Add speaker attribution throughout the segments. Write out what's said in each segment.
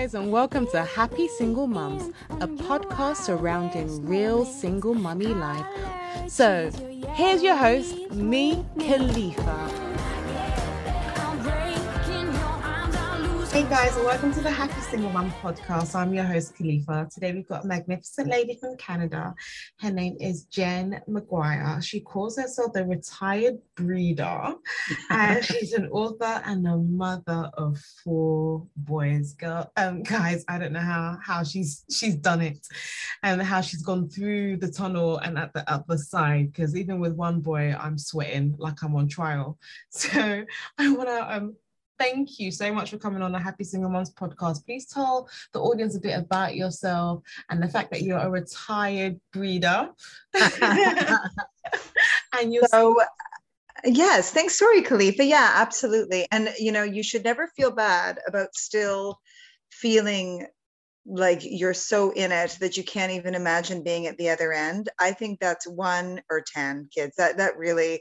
Speaker 1: guys, and welcome to Happy Single Mums, a podcast surrounding real single mummy life. So, here's your host, me, Khalifa. Hey guys, and welcome to the Happy Single Mum podcast. I'm your host, Khalifa. Today we've got a magnificent lady from Canada. Her name is Jen McGuire. She calls herself the retired breeder, and she's an author and a mother of four boys. Girl, um, guys, I don't know how how she's she's done it, and how she's gone through the tunnel and at the other side. Because even with one boy, I'm sweating like I'm on trial. So I want to um thank you so much for coming on the Happy Single Moms podcast. Please tell the audience a bit about yourself and the fact that you're a retired breeder.
Speaker 2: and you're so yes, thanks. Sorry, Khalifa. Yeah, absolutely. And you know, you should never feel bad about still feeling like you're so in it that you can't even imagine being at the other end. I think that's one or 10 kids. That that really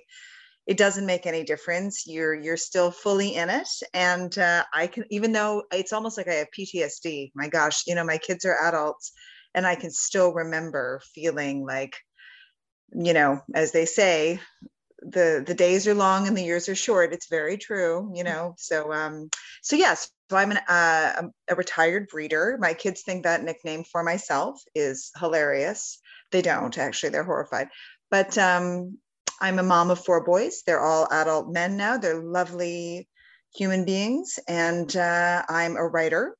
Speaker 2: it doesn't make any difference. You're you're still fully in it and uh, i can even though it's almost like i have ptsd my gosh you know my kids are adults and i can still remember feeling like you know as they say the the days are long and the years are short. It's very true you know so um so yes so i'm an uh, a retired breeder. My kids think that nickname for myself is hilarious. They don't actually they're horrified. But um I'm a mom of four boys. They're all adult men now. They're lovely human beings. And uh, I'm a writer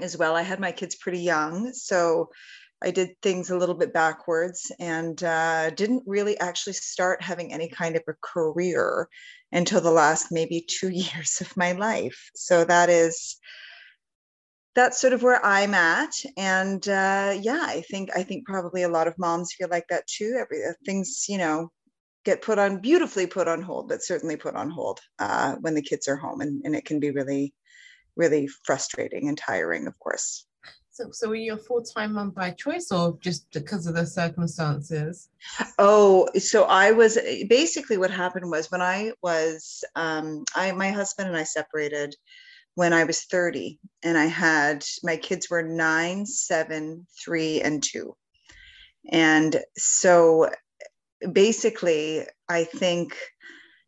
Speaker 2: as well. I had my kids pretty young. So I did things a little bit backwards and uh, didn't really actually start having any kind of a career until the last maybe two years of my life. So that is that's sort of where I'm at. And uh, yeah, I think I think probably a lot of moms feel like that too. Every uh, things, you know, get put on beautifully put on hold, but certainly put on hold uh, when the kids are home, and, and it can be really, really frustrating and tiring, of course.
Speaker 1: So, so were you a full time mom by choice, or just because of the circumstances?
Speaker 2: Oh, so I was basically what happened was when I was, um, I my husband and I separated when I was 30, and I had my kids were nine, seven, three, and two. And so basically, I think,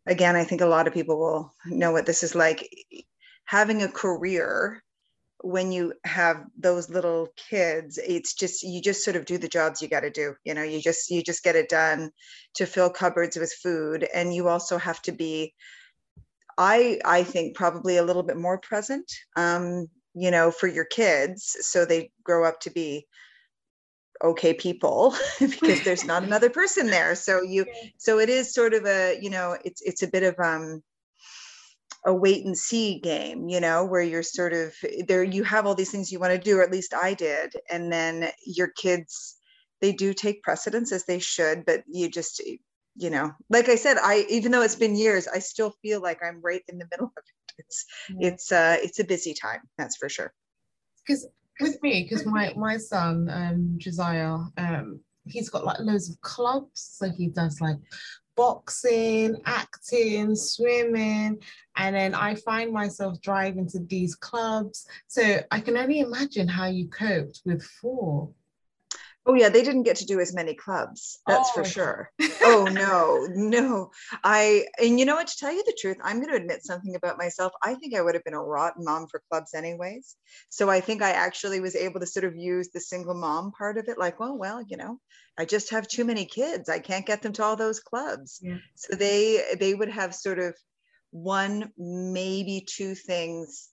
Speaker 2: again, I think a lot of people will know what this is like. Having a career when you have those little kids it's just you just sort of do the jobs you got to do you know you just you just get it done to fill cupboards with food and you also have to be i i think probably a little bit more present um you know for your kids so they grow up to be okay people because there's not another person there. So you so it is sort of a you know it's it's a bit of um a wait and see game you know where you're sort of there you have all these things you want to do or at least i did and then your kids they do take precedence as they should but you just you know like i said i even though it's been years i still feel like i'm right in the middle of it. It's yeah. it's uh it's a busy time that's for sure.
Speaker 1: Because with me because my my son um Josiah um he's got like loads of clubs. So he does like boxing acting swimming. And then I find myself driving to these clubs. So I can only imagine how you coped with four
Speaker 2: Oh yeah, they didn't get to do as many clubs. That's oh. for sure. oh no, no. I and you know what? To tell you the truth, I'm going to admit something about myself. I think I would have been a rotten mom for clubs anyways. So I think I actually was able to sort of use the single mom part of it. Like, well, well, you know, I just have too many kids. I can't get them to all those clubs. Yeah. So they they would have sort of one, maybe two things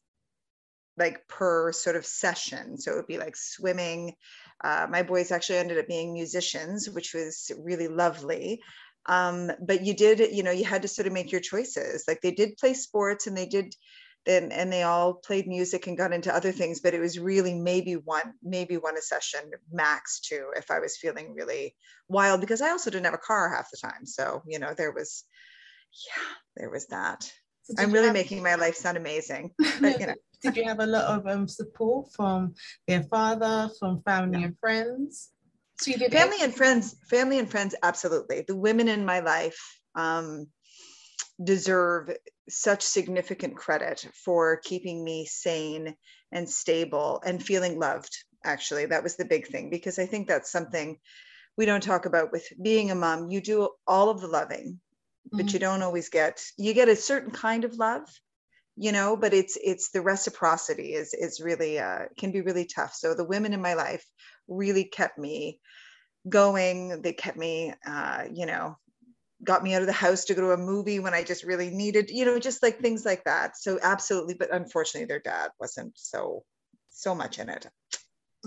Speaker 2: like per sort of session. So it would be like swimming uh, my boys actually ended up being musicians, which was really lovely. Um, but you did, you know, you had to sort of make your choices. Like they did play sports and they did, and, and they all played music and got into other things, but it was really maybe one, maybe one a session, max two, if I was feeling really wild, because I also didn't have a car half the time. So, you know, there was, yeah, there was that. So I'm really have... making my life sound amazing. But, you know
Speaker 1: did you have a lot of um, support from their father, from family yeah. and friends?
Speaker 2: So you did family and friends, family and friends, absolutely. The women in my life, um, deserve such significant credit for keeping me sane and stable and feeling loved actually that was the big thing because i think that's something we don't talk about with being a mom you do all of the loving mm-hmm. but you don't always get you get a certain kind of love you know but it's it's the reciprocity is is really uh can be really tough so the women in my life really kept me going they kept me uh you know got me out of the house to go to a movie when I just really needed, you know, just like things like that. So absolutely, but unfortunately, their dad wasn't so so much in it.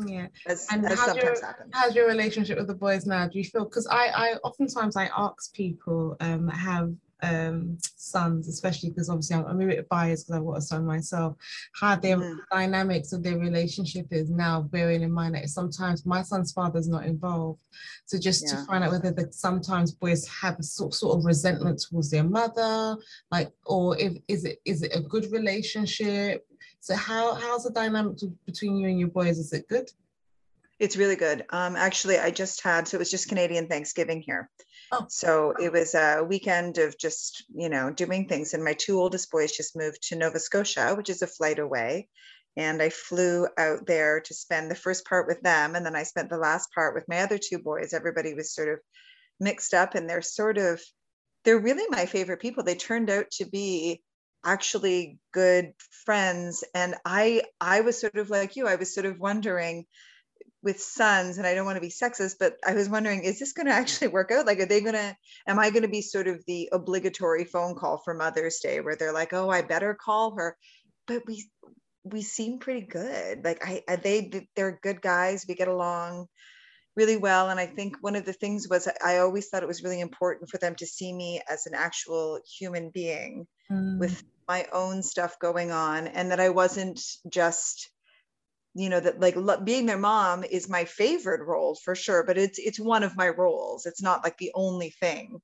Speaker 1: Yeah, as, and as how's your, happens. how's your relationship with the boys now? Do you feel because I I oftentimes I ask people um that have um, sons, especially because obviously I'm, I'm, a bit biased because I've got a son myself, how their mm. dynamics of their relationship is now, bearing in mind that sometimes my son's father's not involved. So just yeah. to find out whether the, sometimes boys have a sort, sort of resentment towards their mother, like, or if is it is it a good relationship? So how how's the dynamic between you and your boys? Is it good?
Speaker 2: It's really good. Um, actually, I just had so it was just Canadian Thanksgiving here. Oh. So it was a weekend of just, you know, doing things. And my two oldest boys just moved to Nova Scotia, which is a flight away. And I flew out there to spend the first part with them. And then I spent the last part with my other two boys. Everybody was sort of mixed up and they're sort of, they're really my favorite people. They turned out to be actually good friends. And I, I was sort of like you, I was sort of wondering, with sons and i don't want to be sexist but i was wondering is this going to actually work out? Like are they going to am i going to be sort of the obligatory phone call for mother's day where they're like oh i better call her. But we we seem pretty good. Like i, they they're good guys. We get along really well and i think one of the things was i always thought it was really important for them to see me as an actual human being mm. with my own stuff going on and that i wasn't just you know that like being their mom is my favorite role for sure but it's it's one of my roles. It's not like the only thing.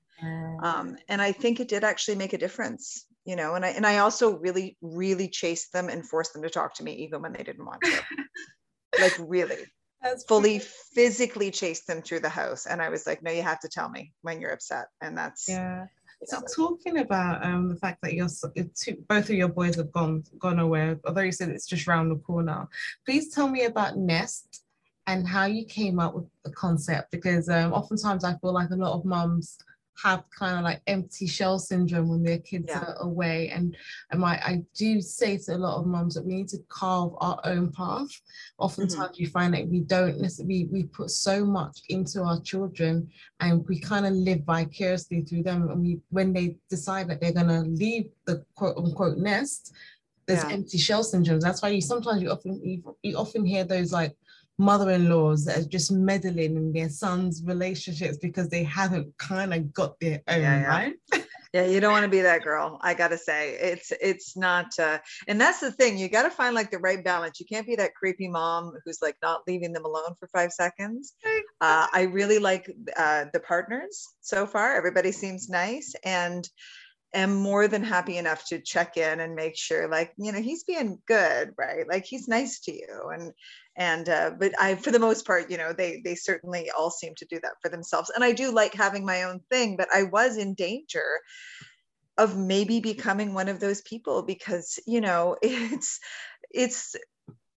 Speaker 2: Um, and i think it did actually make a difference you know and i and i also really really chased them and forced them to talk to me even when they didn't want to. Like really That's fully physically chased them through the house and i was like no you have to tell me when you're upset and that's
Speaker 1: yeah. so talking about um, the fact that your two, both of your boys have gone gone away, although you said it's just round the corner, please tell me about Nest and how you came up with the concept because um, oftentimes I feel like a lot of mums have kind of like empty shell syndrome when their kids yeah. are away. And, and I, I do say to a lot of moms that we need to carve our own path. Oftentimes mm-hmm. you find that we don't necessarily, we, we put so much into our children and we kind of live vicariously through them. And we, when they decide that they're going to leave the quote unquote nest, there's yeah. empty shell syndromes. That's why you sometimes you often you, you often hear those like mother-in-laws that are just meddling in their sons' relationships because they haven't kind of got their own, yeah, yeah. right?
Speaker 2: yeah, you don't want to be that girl. I gotta say, it's it's not, uh, and that's the thing. You got to find like the right balance. You can't be that creepy mom who's like not leaving them alone for five seconds. Uh, I really like uh, the partners so far. Everybody seems nice, and am more than happy enough to check in and make sure like you know he's being good right? Like he's nice to you. And and uh, but i for the most part you know they they certainly all seem to do that for themselves. And i do like having my own thing but i was in danger of maybe becoming one of those people because you know it's it's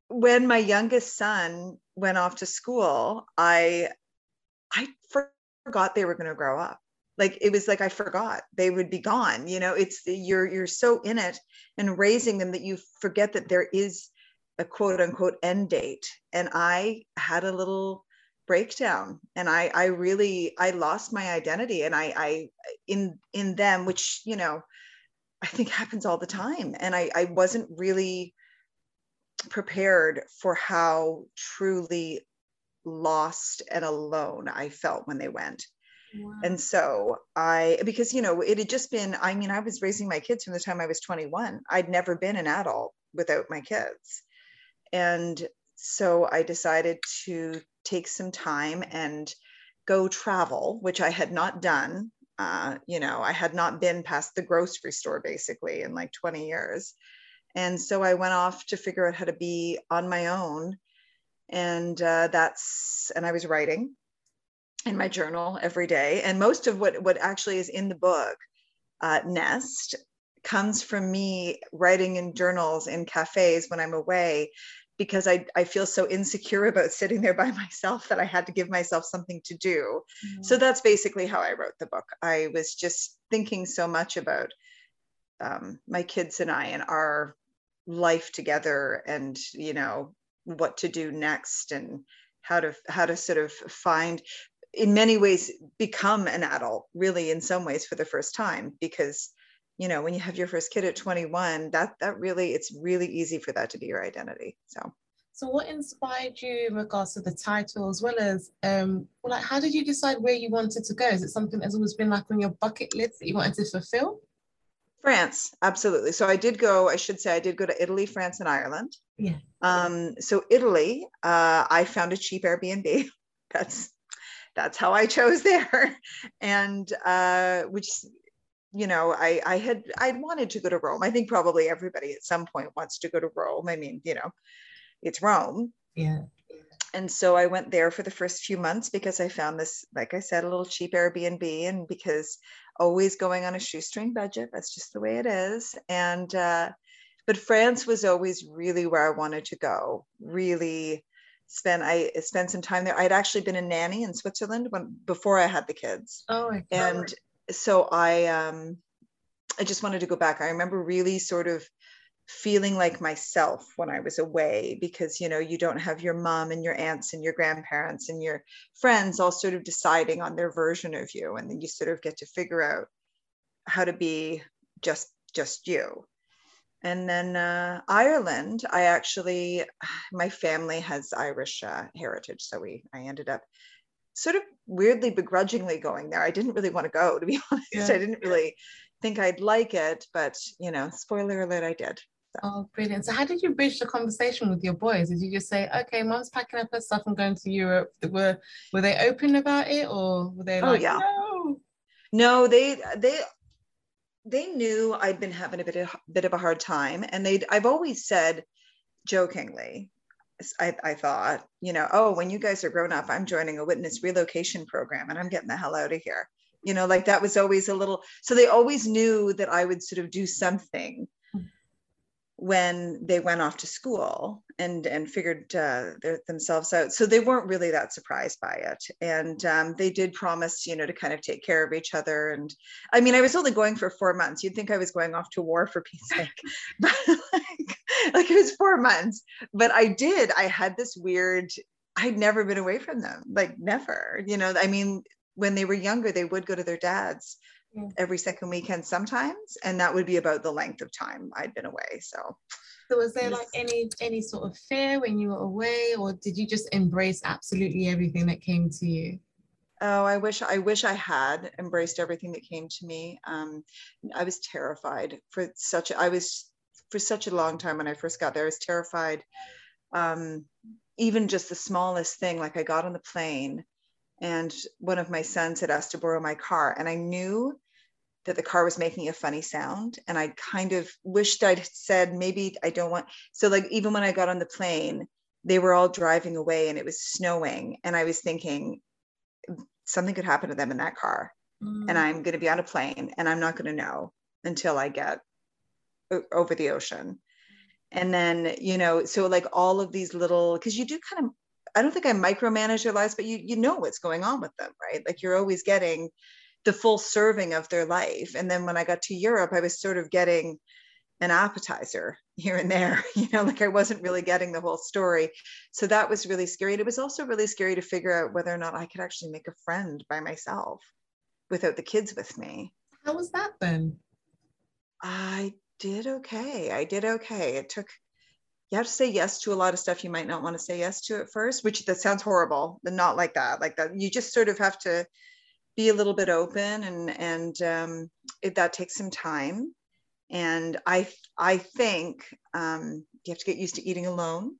Speaker 2: when my youngest son went off to school i i forgot they were going to grow up like it was like i forgot they would be gone you know it's you're you're so in it and raising them that you forget that there is a quote unquote end date. And i had a little breakdown and i i really i lost my identity and i i in in them which you know i think happens all the time. And i i wasn't really prepared for how truly lost and alone i felt when they went and so I, because, you know, it had just been, I mean, I was raising my kids from the time I was 21. I'd never been an adult without my kids. And so I decided to take some time and go travel, which I had not done. Uh, you know, I had not been past the grocery store basically in like 20 years. And so I went off to figure out how to be on my own. And uh, that's, and I was writing in my journal every day. And most of what, what actually is in the book uh, nest comes from me writing in journals in cafes when I'm away because I, I feel so insecure about sitting there by myself that I had to give myself something to do. Mm-hmm. So that's basically how I wrote the book. I was just thinking so much about um, my kids and I and our life together and, you know, what to do next and how to how to sort of find in many ways become an adult really in some ways for the first time because you know when you have your first kid at 21 that that really it's really easy for that to be your identity so.
Speaker 1: So what inspired you in regards to the title as well as um well, like how did you decide where you wanted to go? Is it something that's always been like on your bucket list that you wanted to fulfill?
Speaker 2: France absolutely. So i did go i should say i did go to italy france and ireland.
Speaker 1: Yeah.
Speaker 2: Um so italy uh i found a cheap airbnb. That's that's how I chose there. And uh, which you know, I, I had, I'd wanted to go to Rome. I think probably everybody at some point wants to go to Rome. I mean, you know, it's Rome.
Speaker 1: Yeah.
Speaker 2: And so I went there for the first few months because I found this, like I said, a little cheap Airbnb and because always going on a shoestring budget, that's just the way it is. And, uh, but France was always really where I wanted to go, really spend I spent some time there. I'd actually been a nanny in Switzerland when before I had the kids.
Speaker 1: Oh,
Speaker 2: and so I um, I just wanted to go back. I remember really sort of feeling like myself when I was away because you know you don't have your mom and your aunts and your grandparents and your friends all sort of deciding on their version of you and then you sort of get to figure out how to be just just you. And then uh, Ireland, I actually my family has Irish uh, heritage, so we I ended up sort of weirdly begrudgingly going there. I didn't really want to go, to be honest. Yeah. I didn't really think I'd like it, but you know, spoiler alert, I did.
Speaker 1: So. Oh, brilliant. So how did you bridge the conversation with your boys? Did you just say, okay, mom's packing up her stuff and going to Europe? Were were they open about it or were they like, oh, like, yeah. no?
Speaker 2: No, they they they knew I'd been having a bit of bit of a hard time. And they'd I've always said jokingly, I, I thought, you know, oh, when you guys are grown up, I'm joining a witness relocation program and I'm getting the hell out of here. You know, like that was always a little, so they always knew that I would sort of do something when they went off to school and and figured uh, their, themselves out. So they weren't really that surprised by it. And um, they did promise you know to kind of take care of each other. And i mean i was only going for four months. You'd think i was going off to war for peace sake but like, like it was four months. But i did i had this weird i'd never been away from them like never. You know i mean when they were younger they would go to their dads yeah. every second weekend sometimes and that would be about the length of time i'd been away so.
Speaker 1: So was there like any any sort of fear when you were away or did you just embrace absolutely everything that came to you?
Speaker 2: Oh i wish i wish i had embraced everything that came to me. Um, i was terrified for such i was for such a long time when i first got there i was terrified um, even just the smallest thing like i got on the plane and one of my sons had asked to borrow my car and i knew that the car was making a funny sound and i kind of wished i'd said maybe i don't want so like even when i got on the plane they were all driving away and it was snowing and i was thinking something could happen to them in that car mm. and i'm going to be on a plane and i'm not going to know until i get over the ocean and then you know so like all of these little because you do kind of i don't think i micromanage their lives but you you know what's going on with them right like you're always getting the full serving of their life. And then when I got to Europe, I was sort of getting an appetizer here and there, you know, like I wasn't really getting the whole story. So that was really scary. And it was also really scary to figure out whether or not I could actually make a friend by myself without the kids with me.
Speaker 1: How was that then?
Speaker 2: I did okay. I did okay. It took, you have to say yes to a lot of stuff you might not want to say yes to at first, which that sounds horrible, but not like that. Like that, you just sort of have to be a little bit open and and um, it, that takes some time. And i i think um, you have to get used to eating alone.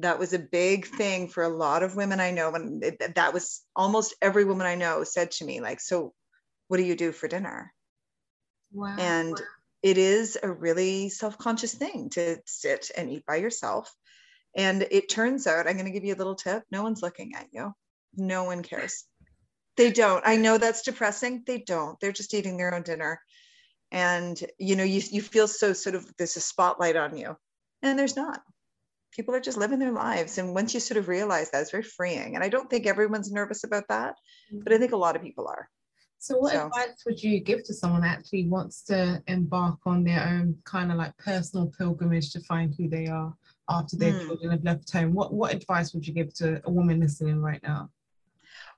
Speaker 2: That was a big thing for a lot of women i know and it, that was almost every woman i know said to me like so what do you do for dinner?
Speaker 1: Wow.
Speaker 2: and it is a really self-conscious thing to sit and eat by yourself. And it turns out i'm going to give you a little tip no one's looking at you. No one cares they don't. I know that's depressing. They don't. They're just eating their own dinner. and you know you, you feel so sort of there's a spotlight on you and there's not people are just living their lives and once you sort of realize that it's very freeing and i don't think everyone's nervous about that but i think a lot of people are
Speaker 1: so what so, advice would you give to someone that actually wants to embark on their own kind of like personal pilgrimage to find who they are after their mm. children have left home what what advice would you give to a woman listening right now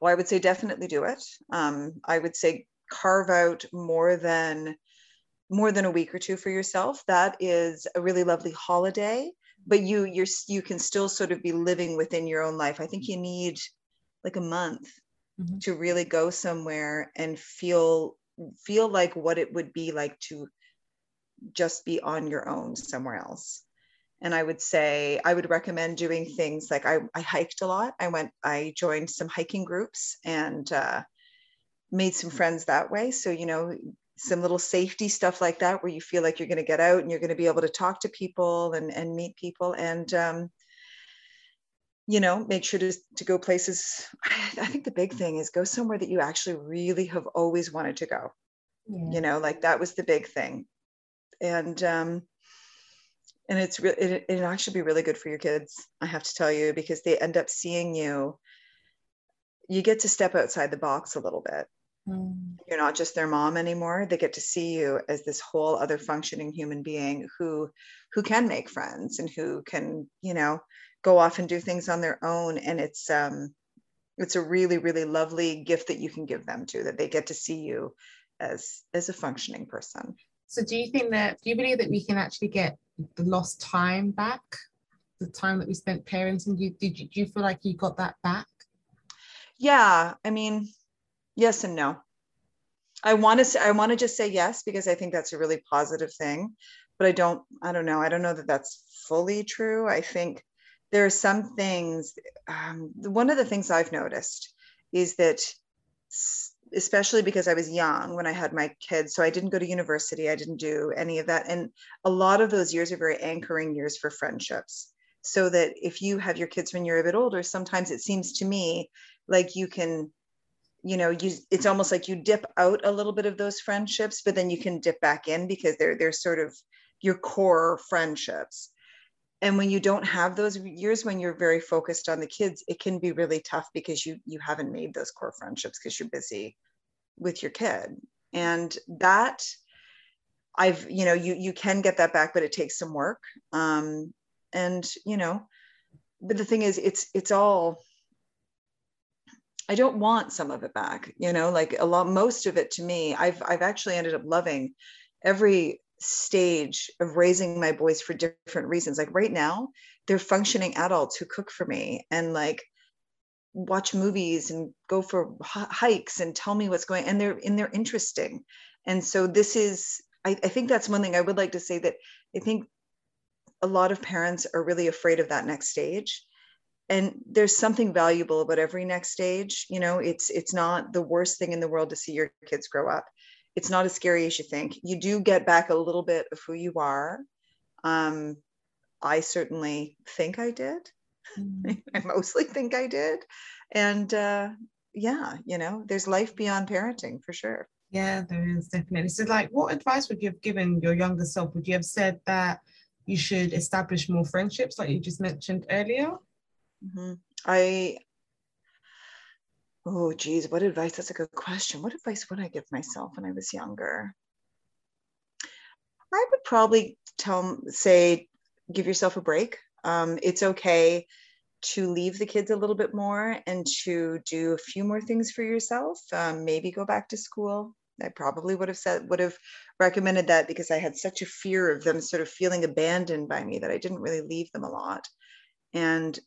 Speaker 2: well i would say definitely do it. Um, i would say carve out more than more than a week or two for yourself. That is a really lovely holiday but you you're you can still sort of be living within your own life. I think you need like a month mm-hmm. to really go somewhere and feel feel like what it would be like to just be on your own somewhere else and i would say i would recommend doing things like i, I hiked a lot. I went i joined some hiking groups and uh, made some friends that way. So you know some little safety stuff like that where you feel like you're going to get out and you're going to be able to talk to people and, and meet people and um, you know make sure to, to go places. I think the big thing is go somewhere that you actually really have always wanted to go. Yeah. you know like that was the big thing. And um and it's really it, it actually be really good for your kids i have to tell you because they end up seeing you you get to step outside the box a little bit Mm. You're not just their mom anymore. They get to see you as this whole other functioning human being who who can make friends and who can, you know, go off and do things on their own. And it's um it's a really, really lovely gift that you can give them too, that they get to see you as as a functioning person.
Speaker 1: So do you think that do you believe that we can actually get the lost time back? The time that we spent parenting, you did you, do you feel like you got that back?
Speaker 2: Yeah, I mean, yes and no. I want to say, I want to just say yes because I think that's a really positive thing, but I don't I don't know. I don't know that that's fully true. I think there are some things. Um, one of the things I've noticed is that, especially because I was young when I had my kids, so I didn't go to university. I didn't do any of that, and a lot of those years are very anchoring years for friendships. So that if you have your kids when you're a bit older, sometimes it seems to me like you can you know you it's almost like you dip out a little bit of those friendships but then you can dip back in because they're they're sort of your core friendships and when you don't have those years when you're very focused on the kids it can be really tough because you you haven't made those core friendships because you're busy with your kid. And that i've you know you you can get that back but it takes some work. Um and you know but the thing is it's it's all I don't want some of it back, you know, like a lot, most of it to me, I've, I've actually ended up loving every stage of raising my boys for different reasons. Like right now, they're functioning adults who cook for me and like watch movies and go for hikes and tell me what's going and they're and they're interesting. And so this is, I, I think that's one thing I would like to say that I think a lot of parents are really afraid of that next stage and there's something valuable about every next stage you know it's it's not the worst thing in the world to see your kids grow up it's not as scary as you think. You do get back a little bit of who you are. Um, i certainly think i did. Mm-hmm. i mostly think i did. And uh, yeah you know there's life beyond parenting for sure.
Speaker 1: Yeah there is definitely. So like what advice would you have given your younger self? Would you have said that you should establish more friendships like you just mentioned earlier?
Speaker 2: Mm-hmm. I, oh, geez, what advice? That's a good question. What advice would I give myself when I was younger? I would probably tell, say, give yourself a break. Um, it's okay to leave the kids a little bit more and to do a few more things for yourself. Um, maybe go back to school. I probably would have said would have recommended that because I had such a fear of them sort of feeling abandoned by me that I didn't really leave them a lot. And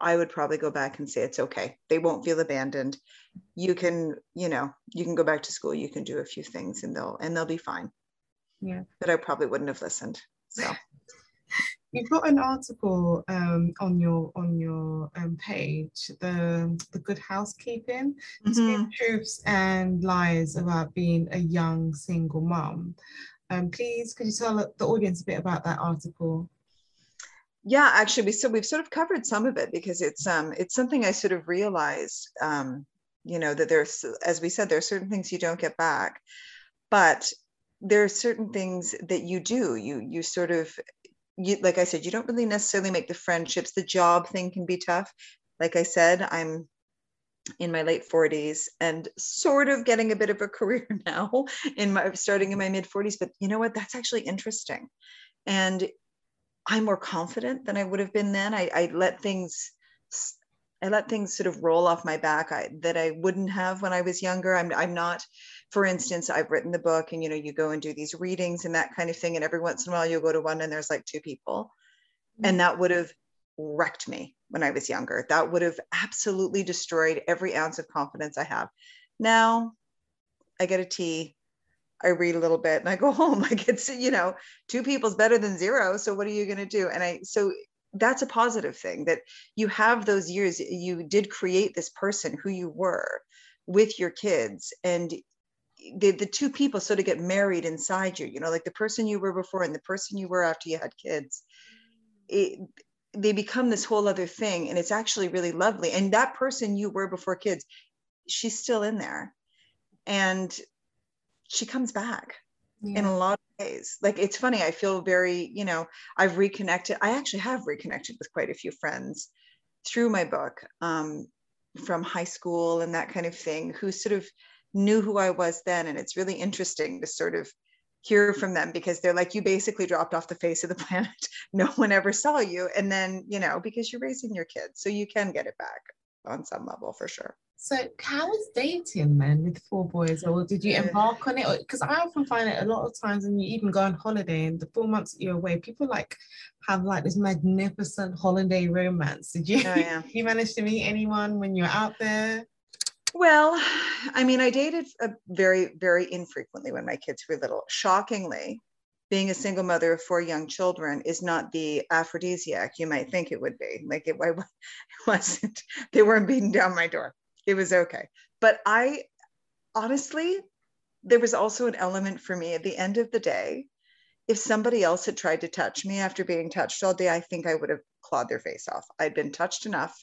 Speaker 2: I would probably go back and say it's okay. They won't feel abandoned. You can, you know, you can go back to school. You can do a few things, and they'll and they'll be fine.
Speaker 1: Yeah.
Speaker 2: But I probably wouldn't have listened. So.
Speaker 1: You've got an article um, on your on your um, page, the the Good Housekeeping, mm-hmm. truths and lies about being a young single mom. Um, please, could you tell the audience a bit about that article?
Speaker 2: Yeah actually we so we've sort of covered some of it because it's um it's something i sort of realized um you know that there's as we said there are certain things you don't get back but there are certain things that you do. You you sort of you like i said you don't really necessarily make the friendships. The job thing can be tough. Like i said i'm in my late 40s and sort of getting a bit of a career now in my starting in my mid 40s but you know what? That's actually interesting. And i'm more confident than i would have been then i, I let things I let things sort of roll off my back I, that I wouldn't have when I was younger. I'm, I'm not, for instance, I've written the book and, you know, you go and do these readings and that kind of thing. And every once in a while you'll go to one and there's like two people. Mm-hmm. And that would have wrecked me when I was younger. That would have absolutely destroyed every ounce of confidence I have. Now I get a tea, I read a little bit and I go home. Like it's, you know, two people's better than zero. So what are you going to do? And I, so that's a positive thing that you have those years you did create this person who you were with your kids and the, the two people sort of get married inside you you know like the person you were before and the person you were after you had kids it, they become this whole other thing and it's actually really lovely and that person you were before kids she's still in there and she comes back yeah. in a lot of ways. Like it's funny, I feel very, you know, I've reconnected. I actually have reconnected with quite a few friends through my book um, from high school and that kind of thing who sort of knew who I was then. And it's really interesting to sort of hear from them because they're like, you basically dropped off the face of the planet. no one ever saw you. And then, you know, because you're raising your kids, so you can get it back on some level for sure.
Speaker 1: So, how was dating then with four boys, or did you embark on it? Because I often find it a lot of times when you even go on holiday and the four months that you're away, people like have like this magnificent holiday romance. Did you? Oh, yeah. you manage to meet anyone when you're out there?
Speaker 2: Well, I mean, I dated uh, very, very infrequently when my kids were little. Shockingly, being a single mother of four young children is not the aphrodisiac you might think it would be. Like it, it wasn't. They weren't beating down my door it was okay. But I honestly, there was also an element for me at the end of the day. If somebody else had tried to touch me after being touched all day, I think I would have clawed their face off. I'd been touched enough.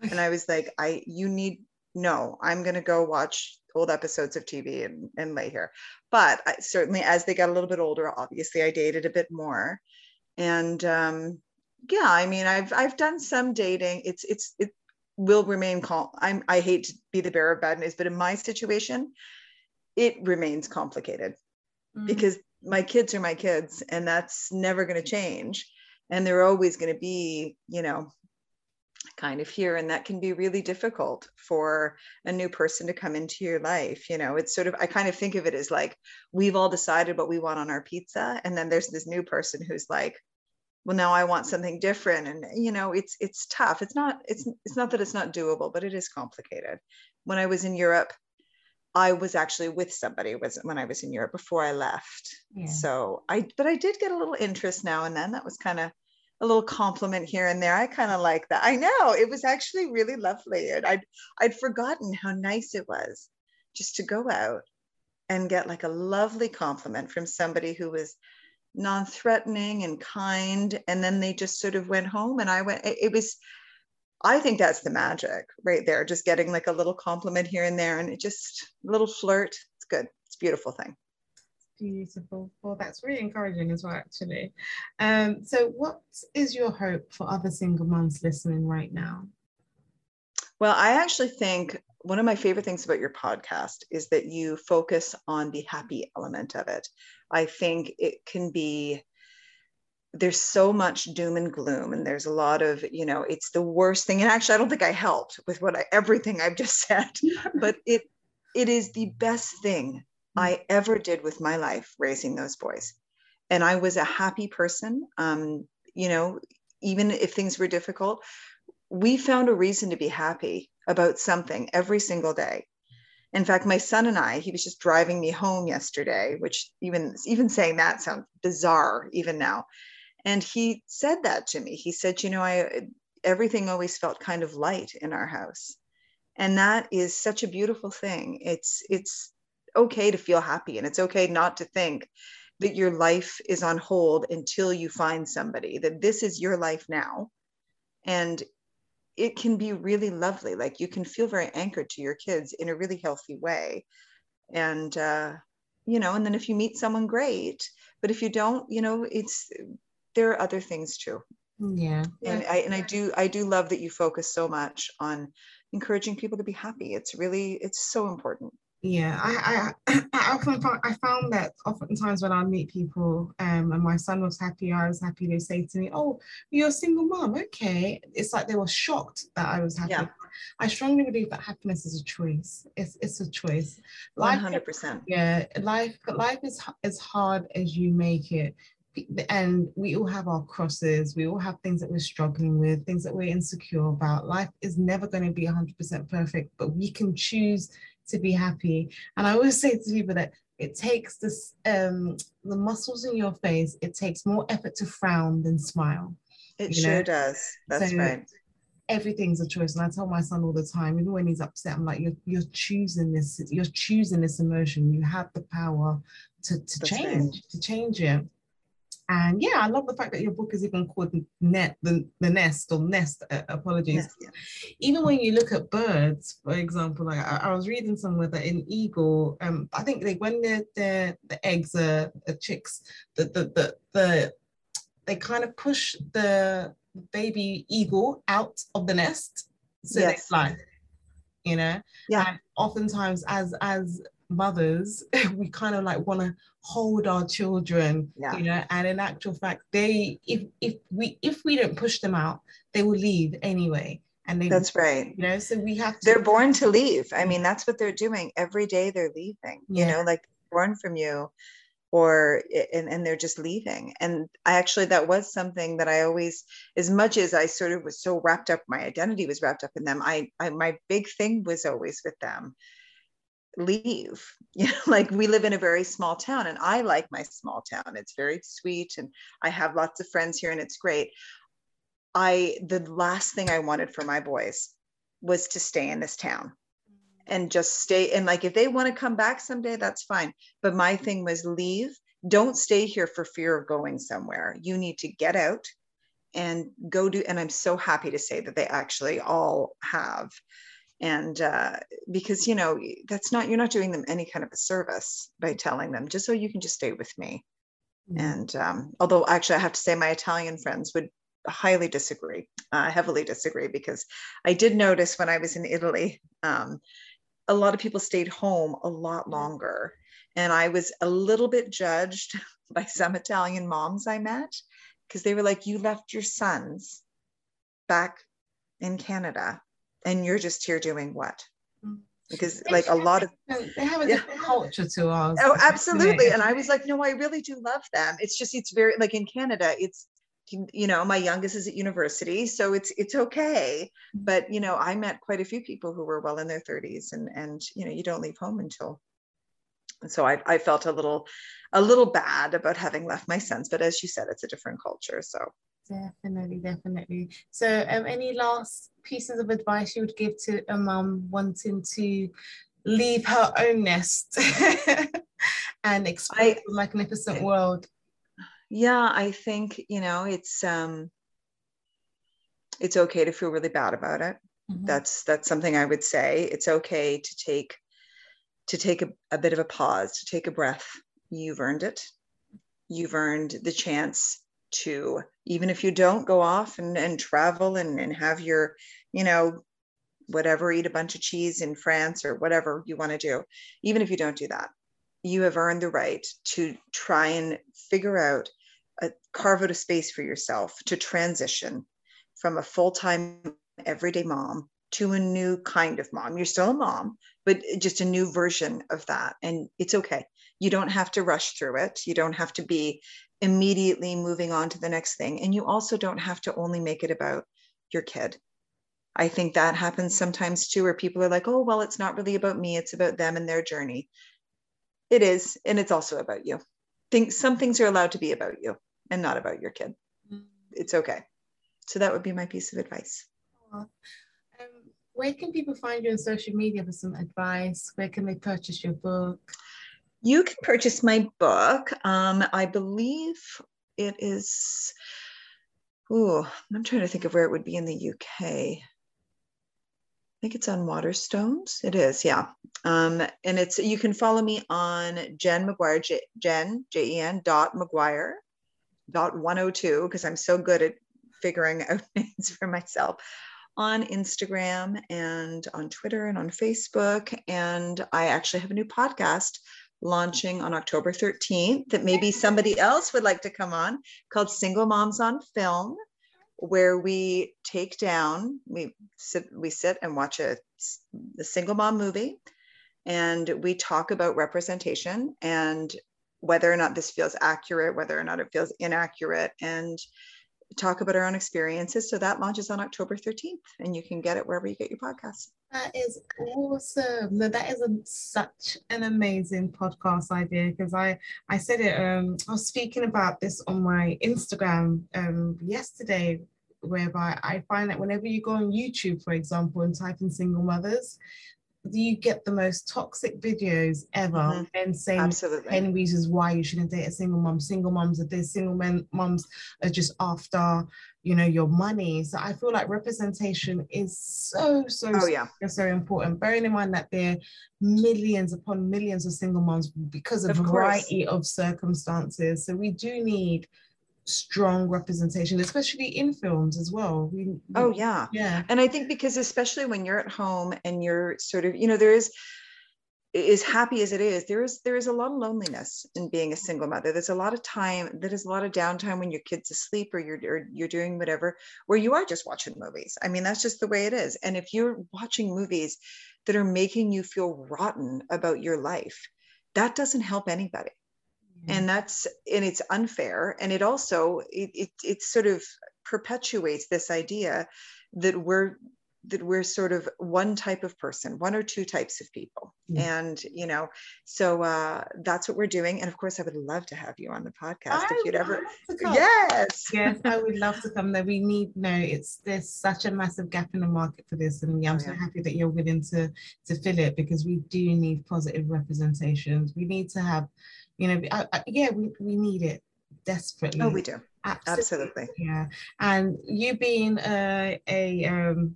Speaker 2: And I was like, I, you need, no, I'm going to go watch old episodes of TV and, and lay here. But I, certainly as they got a little bit older, obviously I dated a bit more. And, um, yeah, I mean, I've, I've done some dating. It's, it's, it, will remain calm. I'm, I hate to be the bearer of bad news, but in my situation, it remains complicated mm. because my kids are my kids and that's never going to change. And they're always going to be, you know, kind of here. And that can be really difficult for a new person to come into your life. You know, it's sort of, I kind of think of it as like we've all decided what we want on our pizza. And then there's this new person who's like, well now i want something different and you know it's it's tough. It's not it's it's not that it's not doable but it is complicated. When i was in europe i was actually with somebody was when i was in europe before i left. Yeah. so i but i did get a little interest now and then. That was kind of a little compliment here and there. I kind of like that. I know it was actually really lovely and i'd i'd forgotten how nice it was just to go out and get like a lovely compliment from somebody who was non-threatening and kind and then they just sort of went home and i went it was i think that's the magic right there just getting like a little compliment here and there and it just a little flirt it's good it's beautiful thing.
Speaker 1: Beautiful. Well that's really encouraging as well actually. Um so what is your hope for other single moms listening right now
Speaker 2: well i actually think one of my favorite things about your podcast is that you focus on the happy element of it. I think it can be there's so much doom and gloom and there's a lot of you know it's the worst thing. And actually i don't think i helped with what I, everything i've just said but it it is the best thing i ever did with my life raising those boys. And i was a happy person. Um, you know even if things were difficult we found a reason to be happy about something every single day. In fact, my son and I, he was just driving me home yesterday, which even even saying that sounds bizarre even now. And he said that to me. He said, "You know, I everything always felt kind of light in our house." And that is such a beautiful thing. It's it's okay to feel happy and it's okay not to think that your life is on hold until you find somebody that this is your life now and it can be really lovely. Like you can feel very anchored to your kids in a really healthy way. And uh, you know, and then if you meet someone great, but if you don't, you know, it's there are other things too.
Speaker 1: Yeah.
Speaker 2: And I and I do I do love that you focus so much on encouraging people to be happy. It's really it's so important.
Speaker 1: Yeah, I, I, I often found, I found that oftentimes when I meet people um, and my son was happy, I was happy, they say to me, oh, you're a single mom, okay. It's like they were shocked that I was happy. Yeah. I strongly believe that happiness is a choice. It's, it's a choice.
Speaker 2: Life, 100%.
Speaker 1: Yeah, life, life is as hard as you make it and we all have our crosses we all have things that we're struggling with things that we're insecure about life is never going to be 100% perfect but we can choose to be happy. And I always say to people that it takes this um, the muscles in your face. It takes more effort to frown than smile.
Speaker 2: It sure know? does. That's so right.
Speaker 1: Everything's a choice, and I tell my son all the time, even when he's upset, I'm like, "You're you're choosing this. You're choosing this emotion. You have the power to to change right. to change it." And yeah, I love the fact that your book is even called Net, the, the Nest or Nest, uh, apologies. Nest, yeah. Even when you look at birds, for example, like I, I was reading somewhere that in eagle, um, I think like when the the the eggs are, are chicks, the, the, the, the, they kind of push the baby eagle out of the nest so yes. they fly you know
Speaker 2: yeah and
Speaker 1: oftentimes as as mothers we kind of like want to hold our children yeah. you know and in actual fact they if if we if we don't push them out they will leave anyway. And they
Speaker 2: that's right.
Speaker 1: you know so we have to
Speaker 2: they're born to leave. I mean that's what they're doing every day they're leaving yeah. you know like born from you or and, and they're just leaving. And i actually that was something that i always as much as i sort of was so wrapped up my identity was wrapped up in them i, I my big thing was always with them leave. You know like we live in a very small town and i like my small town. It's very sweet and i have lots of friends here and it's great. I the last thing i wanted for my boys was to stay in this town and just stay and like if they want to come back someday that's fine. But my thing was leave. Don't stay here for fear of going somewhere. You need to get out and go do and i'm so happy to say that they actually all have and uh, because you know that's not you're not doing them any kind of a service by telling them just so you can just stay with me. Mm-hmm. and um, although actually i have to say my italian friends would highly disagree uh, heavily disagree because i did notice when i was in italy um, a lot of people stayed home a lot longer. And i was a little bit judged by some italian moms i met because they were like you left your sons back in canada and you're just here doing what mm. because like a lot of
Speaker 1: they have a yeah. different culture to us
Speaker 2: oh absolutely and i was like no i really do love them it's just it's very like in canada it's you know my youngest is at university so it's it's okay mm. but you know i met quite a few people who were well in their 30s and and you know you don't leave home until and so I, I felt a little a little bad about having left my sons but as you said it's a different culture so
Speaker 1: Definitely, definitely. So, um, any last pieces of advice you would give to a mum wanting to leave her own nest and explore the magnificent world?
Speaker 2: Yeah, I think you know it's um, it's okay to feel really bad about it. Mm-hmm. That's that's something I would say. It's okay to take to take a, a bit of a pause, to take a breath. You've earned it. You've earned the chance to even if you don't go off and, and travel and, and have your you know whatever eat a bunch of cheese in france or whatever you want to do even if you don't do that you have earned the right to try and figure out a, carve out a space for yourself to transition from a full-time everyday mom to a new kind of mom. You're still a mom but just a new version of that and it's okay. You don't have to rush through it. You don't have to be immediately moving on to the next thing. And you also don't have to only make it about your kid. I think that happens sometimes too, where people are like, oh, well, it's not really about me, it's about them and their journey. It is, and it's also about you. Think some things are allowed to be about you and not about your kid. Mm-hmm. It's okay. So that would be my piece of advice.
Speaker 1: Um, where can people find you on social media for some advice? Where can they purchase your book?
Speaker 2: You can purchase my book. Um, I believe it is. Oh, I'm trying to think of where it would be in the UK. I think it's on Waterstones. It is, yeah. Um, and it's you can follow me on Jen McGuire, J, Jen J E N dot McGuire dot 102 because I'm so good at figuring out names for myself on Instagram and on Twitter and on Facebook. And I actually have a new podcast launching on October 13th that maybe somebody else would like to come on called Single Moms on Film where we take down we sit we sit and watch a the single mom movie and we talk about representation and whether or not this feels accurate whether or not it feels inaccurate and talk about our own experiences. So that launches on october 13th and you can get it wherever you get your podcasts.
Speaker 1: That is awesome. That is a, such an amazing podcast idea because i i said it um i was speaking about this on my instagram um yesterday whereby I find that whenever you go on YouTube, for example, and type in single mothers, you get the most toxic videos ever mm-hmm. and saying Absolutely. 10 reasons why you shouldn't date a single mom. Single moms are this, single men moms are just after, you know, your money. So I feel like representation is so, so, oh, yeah. so, so important. Bearing in mind that there are millions upon millions of single moms because of, of a variety of circumstances. So we do need strong representation, especially in films as well. We,
Speaker 2: oh yeah, yeah. And I think because especially when you're at home and you're sort of, you know, there is as happy as it is, there is there is a lot of loneliness in being a single mother. There's a lot of time, there's a lot of downtime when your kid's asleep or you're or you're doing whatever, where you are just watching movies. I mean, that's just the way it is. And if you're watching movies that are making you feel rotten about your life, that doesn't help anybody and that's and it's unfair and it also it, it, it sort of perpetuates this idea that we're that we're sort of one type of person one or two types of people. Yeah. and you know so uh that's what we're doing. And of course i would love to have you on the podcast I if you'd ever yes.
Speaker 1: Yes i would love to come there. We need no it's there's such a massive gap in the market for this and yeah, i'm oh, yeah. so happy that you're willing to to fill it because we do need positive representations. We need to have you know I, I, yeah we, we need it desperately.
Speaker 2: Oh we do. Absolutely, absolutely.
Speaker 1: yeah. And you being a, a um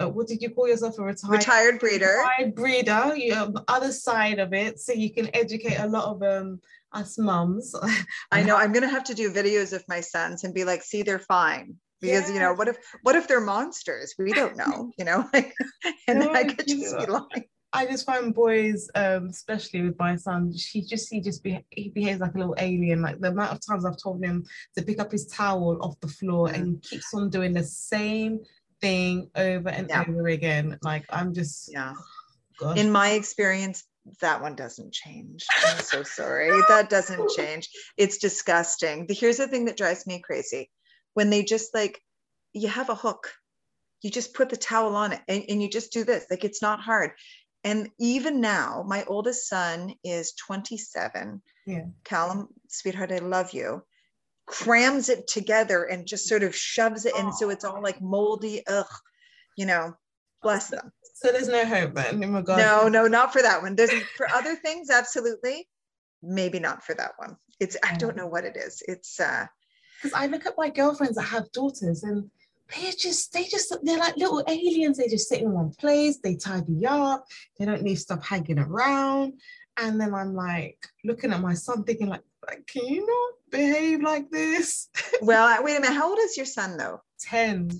Speaker 1: uh, what did you call yourself? A retired
Speaker 2: retired breeder.
Speaker 1: retired breeder. You have the other side of it so you can educate a lot of um us mums.
Speaker 2: I know. I'm gonna have to do videos of my sons and be like see they're fine. Because yeah. you know what if what if they're monsters? We don't know you know? Like and i could just be like
Speaker 1: I just find boys, um, especially with my son, he just he just be, he behaves like a little alien. Like the amount of times I've told him to pick up his towel off the floor mm. and he keeps on doing the same thing over and yeah. over again. Like I'm just
Speaker 2: yeah. Gosh. In my experience, that one doesn't change. I'm so sorry. that doesn't change. It's disgusting. Here's the thing that drives me crazy. When they just like you have a hook you just put the towel on it and, and you just do this like it's not hard and even now, my oldest son is 27. Yeah. Callum, sweetheart, I love you. Crams it together and just sort of shoves it in. So it's all like moldy. Ugh, you know, bless them.
Speaker 1: So there's no hope then. Oh my God.
Speaker 2: No, no, not for that one. There's for other things, absolutely. Maybe not for that one. It's, I don't know what it is. It's, uh,
Speaker 1: because I look at my girlfriends that have daughters and they just they just they're like little aliens. They just sit in one place. They tidy up. They don't leave stuff hanging around. And then i'm like looking at my son thinking like, like can you not behave like this?
Speaker 2: Well wait a minute. How old is your son though?
Speaker 1: 10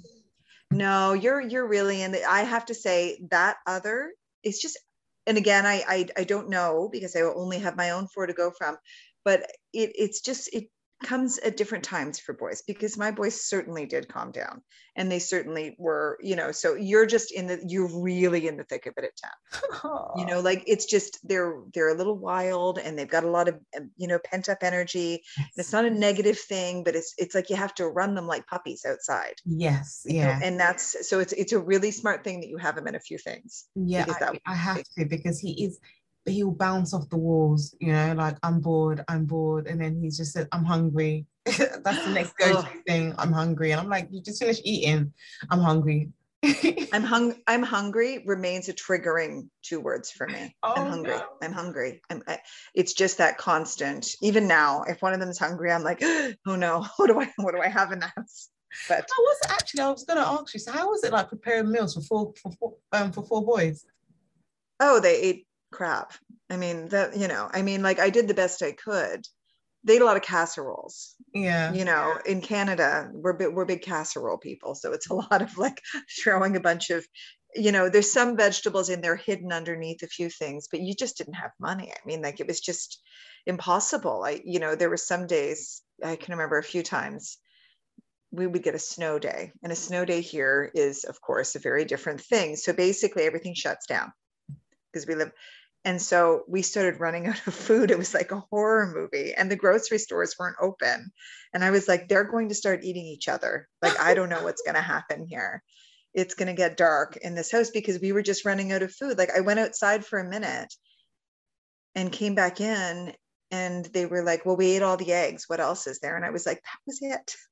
Speaker 2: no you're you're really in the i have to say that other is just and again I, I i don't know because i only have my own four to go from but it it's just it comes at different times for boys because my boys certainly did calm down and they certainly were you know so you're just in the you're really in the thick of it at 10 you know like it's just they're they're a little wild and they've got a lot of um, you know pent up energy. It's not a negative thing but it's it's like you have to run them like puppies outside.
Speaker 1: Yes yeah
Speaker 2: know? and that's so it's it's a really smart thing that you have him in a few things
Speaker 1: yeah I, I have to because he is he'll bounce off the walls, you know, like I'm bored, I'm bored, and then he's just said, I'm hungry. That's the next go-to thing. I'm hungry, and I'm like, you just finished eating. I'm hungry.
Speaker 2: I'm hung. I'm hungry remains a triggering two words for me. Oh, I'm hungry. No. I'm hungry. I'm, I, it's just that constant. Even now, if one of them is hungry, I'm like, oh no, what do I what do I have in the house? But
Speaker 1: how was it actually? I was going to ask you. So how was it like preparing meals for four for four um for four boys?
Speaker 2: oh, they ate crap. I mean, that you know, I mean, like I did the best I could. They ate a lot of casseroles.
Speaker 1: Yeah.
Speaker 2: You know, in Canada, we're bi- we're big casserole people, so it's a lot of like throwing a bunch of, you know, there's some vegetables in there hidden underneath a few things, but you just didn't have money. I mean, like it was just impossible. I, you know, there were some days I can remember a few times we would get a snow day, and a snow day here is, of course, a very different thing. So basically, everything shuts down because we live. And so we started running out of food. It was like a horror movie, and the grocery stores weren't open. And I was like, they're going to start eating each other. Like, I don't know what's going to happen here. It's going to get dark in this house because we were just running out of food. Like, I went outside for a minute and came back in, and they were like, well, we ate all the eggs. What else is there? And I was like, that was it.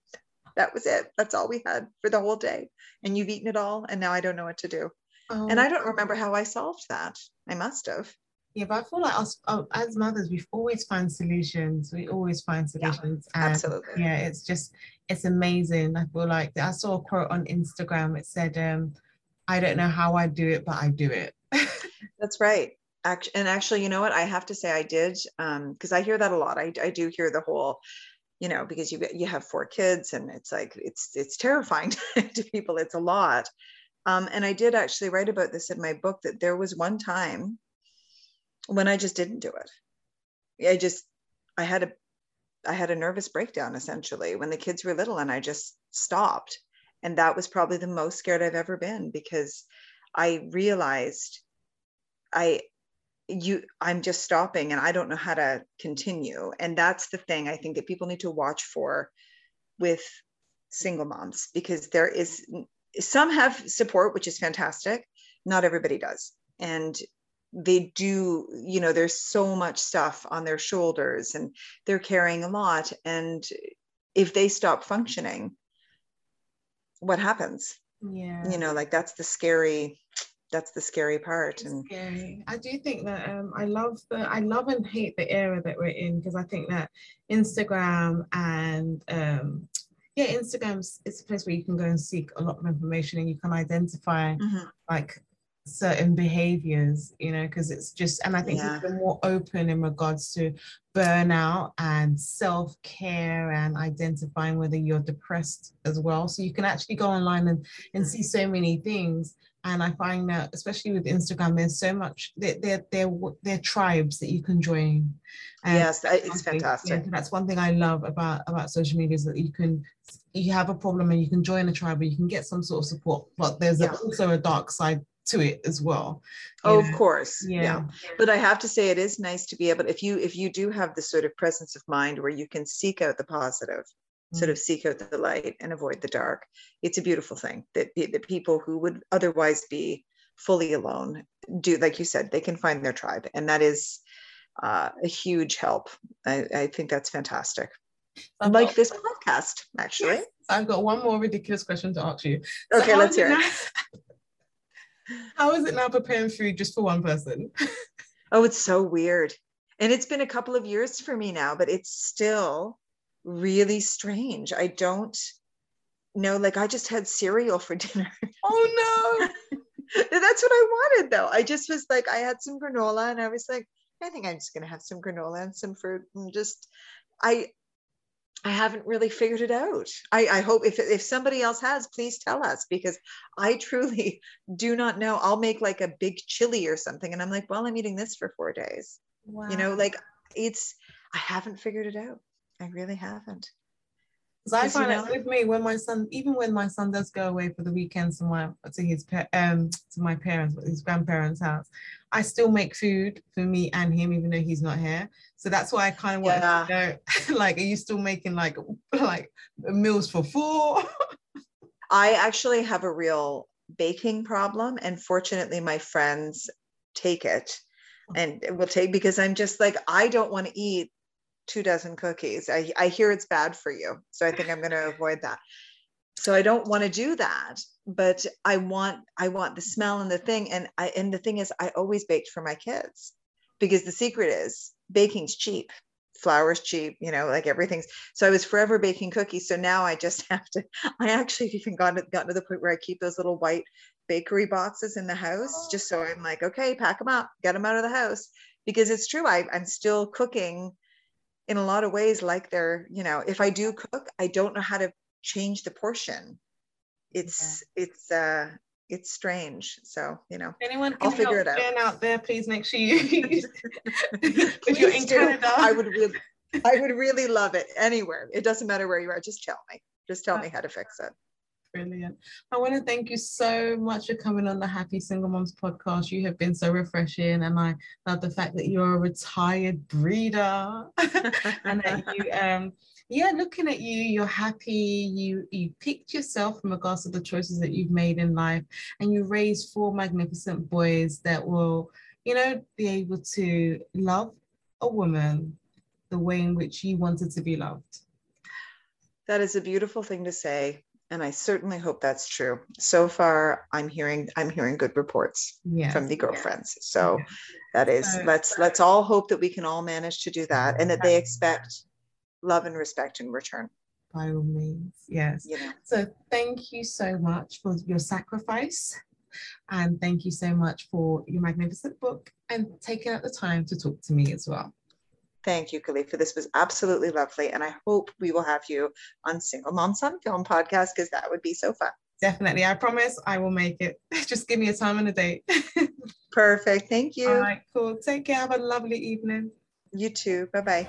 Speaker 2: That was it. That's all we had for the whole day. And you've eaten it all. And now I don't know what to do.
Speaker 1: Oh,
Speaker 2: And I don't remember how I solved that. I must have.
Speaker 1: Yeah, but I feel like us uh, as mothers, we've always find solutions. We always find solutions. and
Speaker 2: absolutely.
Speaker 1: Yeah, it's just it's amazing. I feel like I saw a quote on Instagram. It said, um, "I don't know how I do it, but I do it."
Speaker 2: That's right. And actually, you know what? I have to say I did because I hear that a lot. I, I do hear the whole, you know, because you you have four kids and it's like it's it's terrifying to people. It's a lot. Um, and I did actually write about this in my book that there was one time when I just didn't do it. I just I had a I had a nervous breakdown essentially when the kids were little and I just stopped. And that was probably the most scared I've ever been because I realized I you I'm just stopping and I don't know how to continue. And that's the thing I think that people need to watch for with single moms because there is some have support, which is fantastic. Not everybody does. And they do, you know, there's so much stuff on their shoulders and they're carrying a lot. And if they stop functioning, what happens?
Speaker 1: yeah,
Speaker 2: You know, like that's the scary, that's the scary part.
Speaker 1: It's
Speaker 2: And
Speaker 1: scary. I do think that um, I love the I love and hate the era that we're in because I think that Instagram and um, yeah, instagram is a place where you can go and seek a lot of information and you can identify
Speaker 2: Mhm.
Speaker 1: like certain behaviors, you know, because it's just and I think
Speaker 2: Yeah.
Speaker 1: people are more open in regards to burnout and self-care and identifying whether you're depressed as well. So you can actually go online and, and see so many things. And I find that, especially with Instagram, there's so much. There, there, there, there are tribes that you can join. And
Speaker 2: yes, it's
Speaker 1: something- yeah,
Speaker 2: fantastic.
Speaker 1: that's one thing I love about about social media is that you can you have a problem and you can join a tribe and you can get some sort of support. But there's a-
Speaker 2: Yeah.
Speaker 1: also a dark side to it as well.
Speaker 2: Oh,
Speaker 1: know?
Speaker 2: of course.
Speaker 1: Yeah.
Speaker 2: yeah. But I have to say it is nice to be able if you if you do have the sort of presence of mind where you can seek out the positive, sort
Speaker 1: Mm.
Speaker 2: of seek out the light and avoid the dark. It's a beautiful thing that that people who would otherwise be fully alone do like you said they can find their tribe and that is uh, a huge help. I, I think that's fantastic.
Speaker 1: I've
Speaker 2: like
Speaker 1: got-
Speaker 2: this podcast actually.
Speaker 1: Yes, I've got one more ridiculous question to ask you.
Speaker 2: Okay,
Speaker 1: how
Speaker 2: let's hear it.
Speaker 1: How is it now preparing food just for one person?
Speaker 2: Oh, it's so weird. And it's been a couple of years for me now, but it's still really strange. I don't know. Like, I just had cereal for dinner.
Speaker 1: Oh no!
Speaker 2: That's what I wanted, though. I just was like, I had some granola and I was like, I think I'm just going to have some granola and some fruit and just, I, I haven't really figured it out. I, I hope if, if somebody else has, please tell us because I truly do not know. I'll make like a big chili or something. And I'm like, well, I'm eating this for four days. You know, like it's, I haven't figured it out. I really haven't.
Speaker 1: 'Cause I
Speaker 2: Because, you
Speaker 1: find out
Speaker 2: know-
Speaker 1: with me when my son, even when my son does go away for the weekends to my to his um to my parents, his grandparents' house, I still make food for me and him, even though he's not here. So that's why I kind of want to know, like, are you still making like like meals for four?
Speaker 2: I actually have a real baking problem. And fortunately, my friends take it and will take because I'm just like, I don't want to eat two dozen cookies. I, I hear it's bad for you. So I think I'm going to avoid that. So I don't want to do that. But I want I want the smell and the thing. And I and the thing is I always baked for my kids because the secret is baking's cheap. flour's cheap, you know, like everything's. So I was forever baking cookies. So now I just have to. I actually even gotten gotten to the point where I keep those little white bakery boxes in the house, just so I'm like, okay, pack them up, get them out of the house, because it's true. I, I'm still cooking in a lot of ways like they're, you know, if I do cook, I don't know how to change the portion. It's yeah. it's uh it's strange. So, you know,
Speaker 1: anyone I'll figure it out. out there, please make sure you if you're in Canada.
Speaker 2: I would really I would really love it anywhere. It doesn't matter where you are, just tell me. Just tell me how to fix it.
Speaker 1: Brilliant. I want to thank you so much for coming on the Happy Single Moms podcast. You have been so refreshing, and I love the fact that you're a retired breeder and that you um yeah, looking at you, you're happy. You you picked yourself in regards to the choices that you've made in life, and you raised four magnificent boys that will, you know, be able to love a woman the way in which you wanted to be loved.
Speaker 2: That is a beautiful thing to say, and I certainly hope that's true. So far, I'm hearing I'm hearing good reports yes, from the girlfriends. Yes. So that is so, let's let's all hope that we can all manage to do that, and that they expect love and respect in return.
Speaker 1: By all means, yes. You know. So thank you so much for your sacrifice. And thank you so much for your magnificent book and taking out the time to talk to me as well.
Speaker 2: Thank you, Khalifa. This was absolutely lovely. And I hope we will have you on Single Moms on Film podcast because that would be so fun.
Speaker 1: Definitely. I promise I will make it. Just give me a time and a date.
Speaker 2: Perfect. Thank you.
Speaker 1: All right, cool. Take care. Have a lovely evening.
Speaker 2: You too. Bye bye.